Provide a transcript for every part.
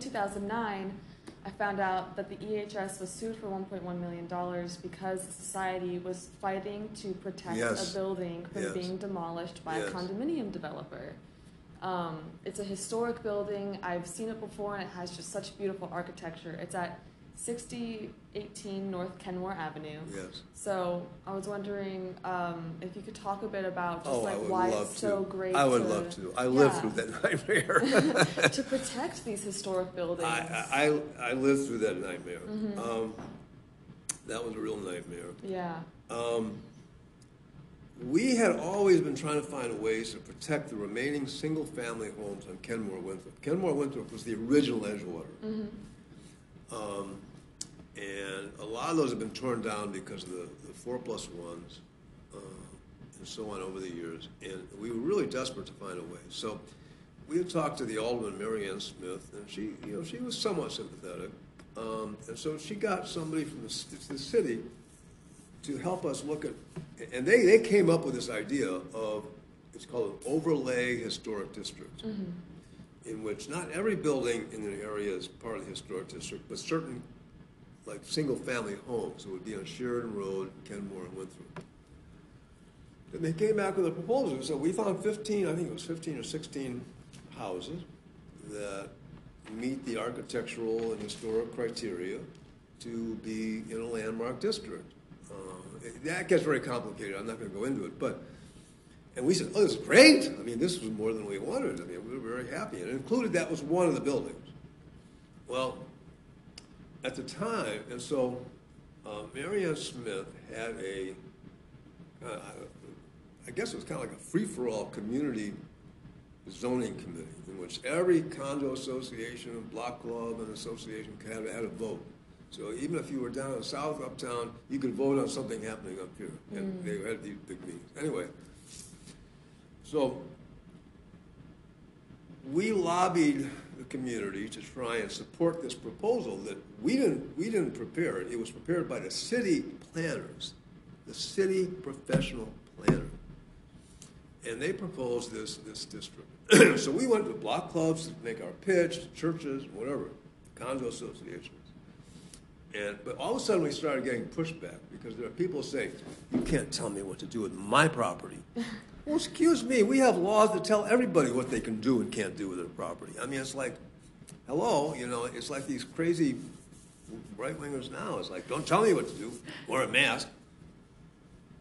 2009, I found out that the EHS was sued for 1.1 million dollars because the society was fighting to protect Yes. a building from Yes. being demolished by Yes. a condominium developer. Um, it's a historic building. I've seen it before, and it has just such beautiful architecture. It's at 6018 North Kenmore Avenue. Yes. So I was wondering um, if you could talk a bit about just Oh, I like would why love it's so great. I would to, love to. I lived Yeah. through that nightmare. to protect these historic buildings. I, I, I lived through that nightmare. Mhm. Um, that was a real nightmare. yeah. Um, we had always been trying to find ways to protect the remaining single-family homes on Kenmore Winthrop. Kenmore Winthrop was the original Edgewater. Um, and a lot of those have been torn down because of the, the four plus ones uh, and so on over the years. And we were really desperate to find a way. So we had talked to the alderman, Mary Ann Smith, and she, you know, she was somewhat sympathetic. Um, and so she got somebody from the, the city to help us look at, and they, they came up with this idea of, it's called an overlay historic district hmm in which not every building in the area is part of the historic district, but certain, like, single-family homes that would be on Sheridan Road, Kenmore, and Winthrop. And they came back with a proposal, so we found fifteen, I think it was fifteen or sixteen houses that meet the architectural and historic criteria to be in a landmark district. Uh, That gets very complicated, I'm not gonna go into it, but and we said, oh, this is great. I mean, this was more than we wanted. I mean, we were very happy. And it included that was one of the buildings. Well, at the time, and so uh, Mary Ann Smith had a, uh, I guess it was kind of like a free-for-all community zoning committee in which every condo association and block club and association had, had a vote. So even if you were down in South Uptown, you could vote on something happening up here. And they had these big meetings. Anyway, so we lobbied the community to try and support this proposal that we didn't, we didn't prepare it. It was prepared by the city planners, the city professional planner. And they proposed this, this district. so we went to block clubs to make our pitch, to churches, whatever, condo associations. And, but all of a sudden we started getting pushback because there are people saying, you can't tell me what to do with my property. well, excuse me, we have laws that tell everybody what they can do and can't do with their property. I mean, it's like, hello, you know, it's like these crazy right wingers now. It's like, don't tell me what to do. Wear a mask.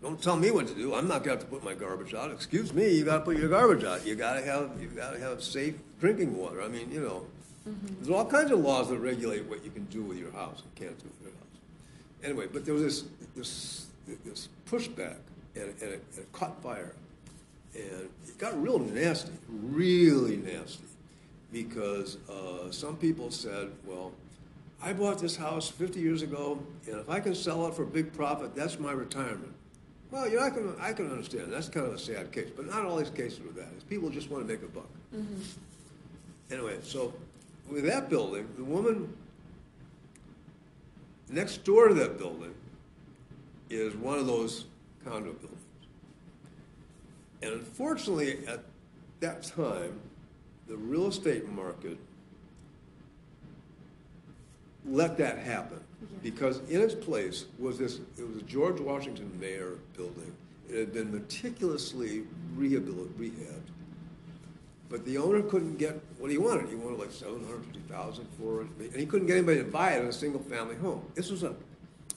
Don't tell me what to do. I'm not going to have to put my garbage out. Excuse me, you got to put your garbage out. You got to have you got to have safe drinking water. I mean, you know, mm-hmm. there's all kinds of laws that regulate what you can do with your house and can't do with your house. Anyway, but there was this this this pushback, and, and, it, and it caught fire, and it got real nasty, really nasty, because uh, some people said, well. I bought this house 50 years ago, and if I can sell it for a big profit, that's my retirement. Well, you know, I can, I can understand. That's kind of a sad case, but not all these cases are that. It's people just want to make a buck. Anyway, so with that building, the woman next door to that building is one of those condo buildings. And unfortunately, at that time, the real estate market let that happen. Because in its place was this, it was a George Washington Maher building. It had been meticulously rehabbed. But the owner couldn't get what he wanted. He wanted like seven hundred fifty thousand for it, and he couldn't get anybody to buy it in a single-family home. This was a,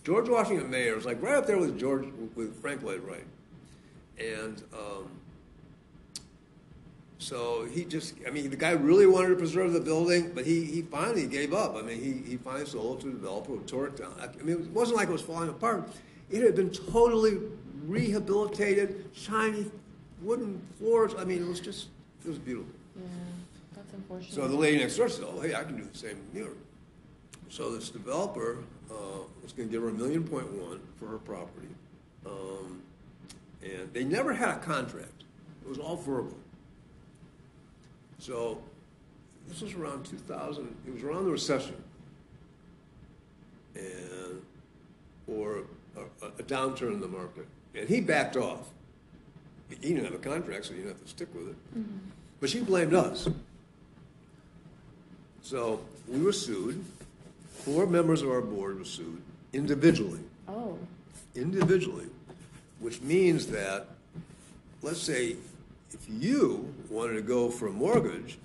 George Washington Maher was like right up there with George, with Frank Lloyd Wright. And, um, so he just, I mean, the guy really wanted to preserve the building, but he, he finally gave up. I mean, he, he finally sold it to a developer who tore it down. I mean, it wasn't like it was falling apart. It had been totally rehabilitated, shiny wooden floors. I mean, it was just, it was beautiful. Yeah, that's unfortunate. So the lady next door said, oh, hey, I can do the same here. So this developer uh, was going to give her a million point one for her property. Um, and they never had a contract. It was all verbal. So this was around 2000, it was around the recession. And, or a, a downturn in the market. And he backed off. He didn't have a contract, so he didn't have to stick with it. Mm-hmm. But she blamed us. So we were sued. Four members of our board were sued individually, Oh, individually, which means that, let's say, if you wanted to go for a mortgage,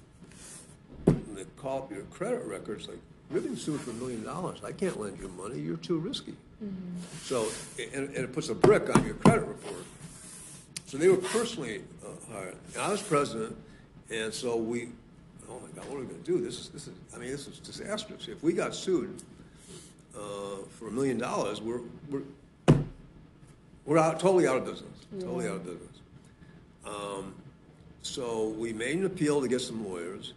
and they call up your credit records, like, you're being sued for a million dollars. I can't lend you money. You're too risky. So, and, and it puts a brick on your credit report. So they were personally uh, hired. And I was president, and so we, oh my God, what are we going to do? This is, this is, I mean, this is disastrous. If we got sued uh, for a million dollars, we're, we're, we're out, totally out of business. Totally out of business. Um, so we made an appeal to get some lawyers,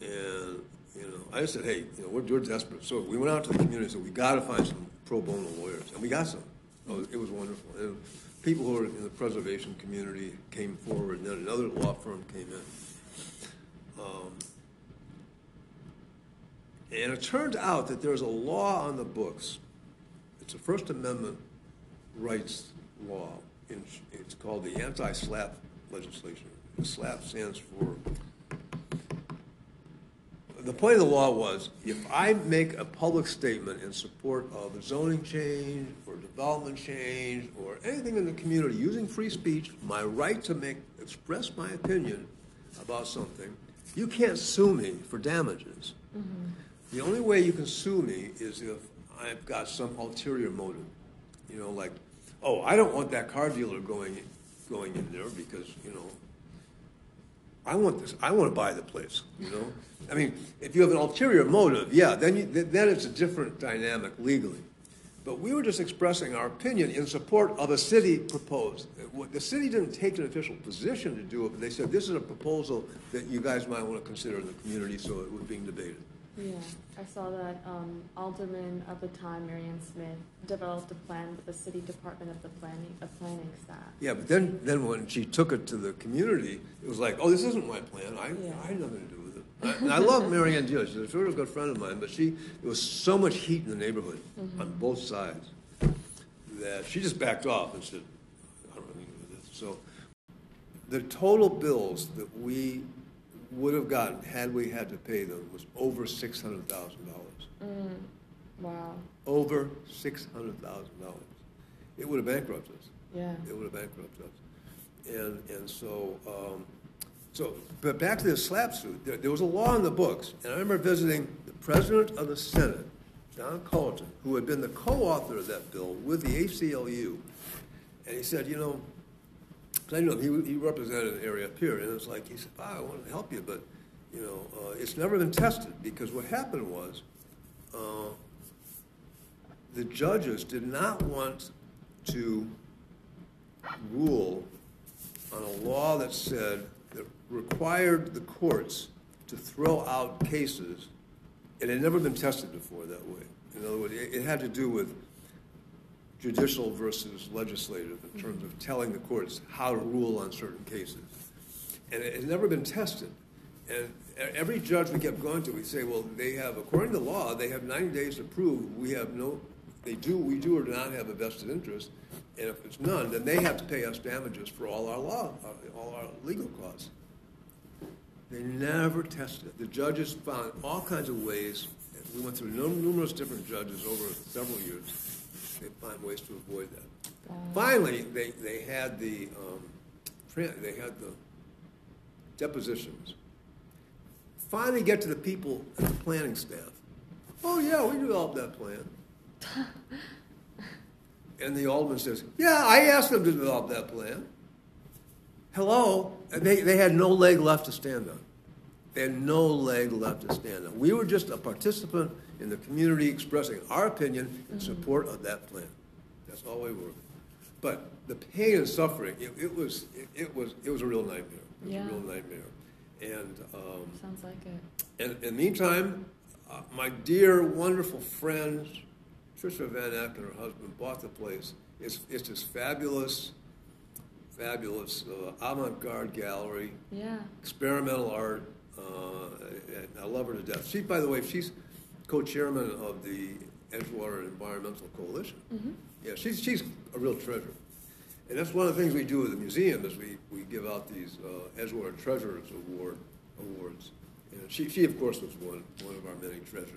and you know, I just said, hey, you know, we're, we're desperate. So we went out to the community and said, we got to find some pro bono lawyers, and we got some. It was, it was wonderful. And people who were in the preservation community came forward, and then another law firm came in. Um, and it turned out that there's a law on the books. It's a First Amendment rights law. In- It's called the anti-SLAPP legislation. The SLAPP stands for, the point of the law was, if I make a public statement in support of a zoning change or development change or anything in the community using free speech, my right to make, express my opinion about something, you can't sue me for damages. Mm-hmm. The only way you can sue me is if I've got some ulterior motive. You know, like, oh, I don't want that car dealer going, going in there because, you know, I want this, I want to buy the place, you know? I mean, if you have an ulterior motive, yeah, then you, then it's a different dynamic legally. But we were just expressing our opinion in support of a city proposed. The city didn't take an official position to do it, but they said, this is a proposal that you guys might want to consider in the community, so it was being debated. Yeah. I saw that um, Alderman of the time, Mary Ann Smith, developed a plan with the city department of the planning, of planning staff. Yeah, but then, then when she took it to the community, it was like, oh, this isn't my plan. I, Yeah. I had nothing to do with it. I- And I love Mary Ann Diaz. She's a very good friend of mine, but she, there was so much heat in the neighborhood on both sides that she just backed off and said, I don't know anything to with this. So the total bills that we would have gotten had we had to pay them was over six hundred thousand dollars. Mm, wow. Over six hundred thousand dollars. It would have bankrupted us. Yeah. It would have bankrupted us. And, and so, um, so, but back to the slap suit, there, there was a law in the books, and I remember visiting the president of the Senate, John Cullerton, who had been the co-author of that bill with the ACLU, and he said, you know, him, he, he represented an area up here, and it was like, he said, "Wow, I want to help you, but, you know, uh, it's never been tested, because what happened was, uh, the judges did not want to rule on a law that said, that required the courts to throw out cases. And it had never been tested before that way. In other words, it it had to do with judicial versus legislative in terms of telling the courts how to rule on certain cases. And it had never been tested. And every judge we kept going to, we'd say, well, they have, according to law, they have 90 days to prove we have no, they do, we do or do not have a vested interest. And if it's none, then they have to pay us damages for all our law, uh, all our legal costs. They never tested it. The judges found all kinds of ways. We went through numerous different judges over several years. They find ways to avoid that. Wow. Finally, they, they had the, um, tran- they had the depositions. Finally get to the people at the planning staff. Oh, yeah, we developed that plan. And the alderman says, yeah, I asked them to develop that plan. Hello? And they, they had no leg left to stand on. They had no leg left to stand on. We were just a participant in the community expressing our opinion in support of that plan. That's all we were. But the pain and suffering, it, it was, it, it was, it was a real nightmare. It was Yeah. a real nightmare. And, um, Sounds like it. and in the meantime, uh, my dear, wonderful friend, Tricia Van Eck and her husband bought the place. It's, it's this fabulous, fabulous uh, avant-garde gallery, Yeah. experimental art, uh, and I love her to death. She, by the way, she's co-chairman of the Edgewater Environmental Coalition. Mm-hmm. Yeah, she's, she's a real treasure. And that's one of the things we do at the museum is we, we give out these uh, Edgewater Treasures Award awards. And she, she, of course, was one, one of our many treasures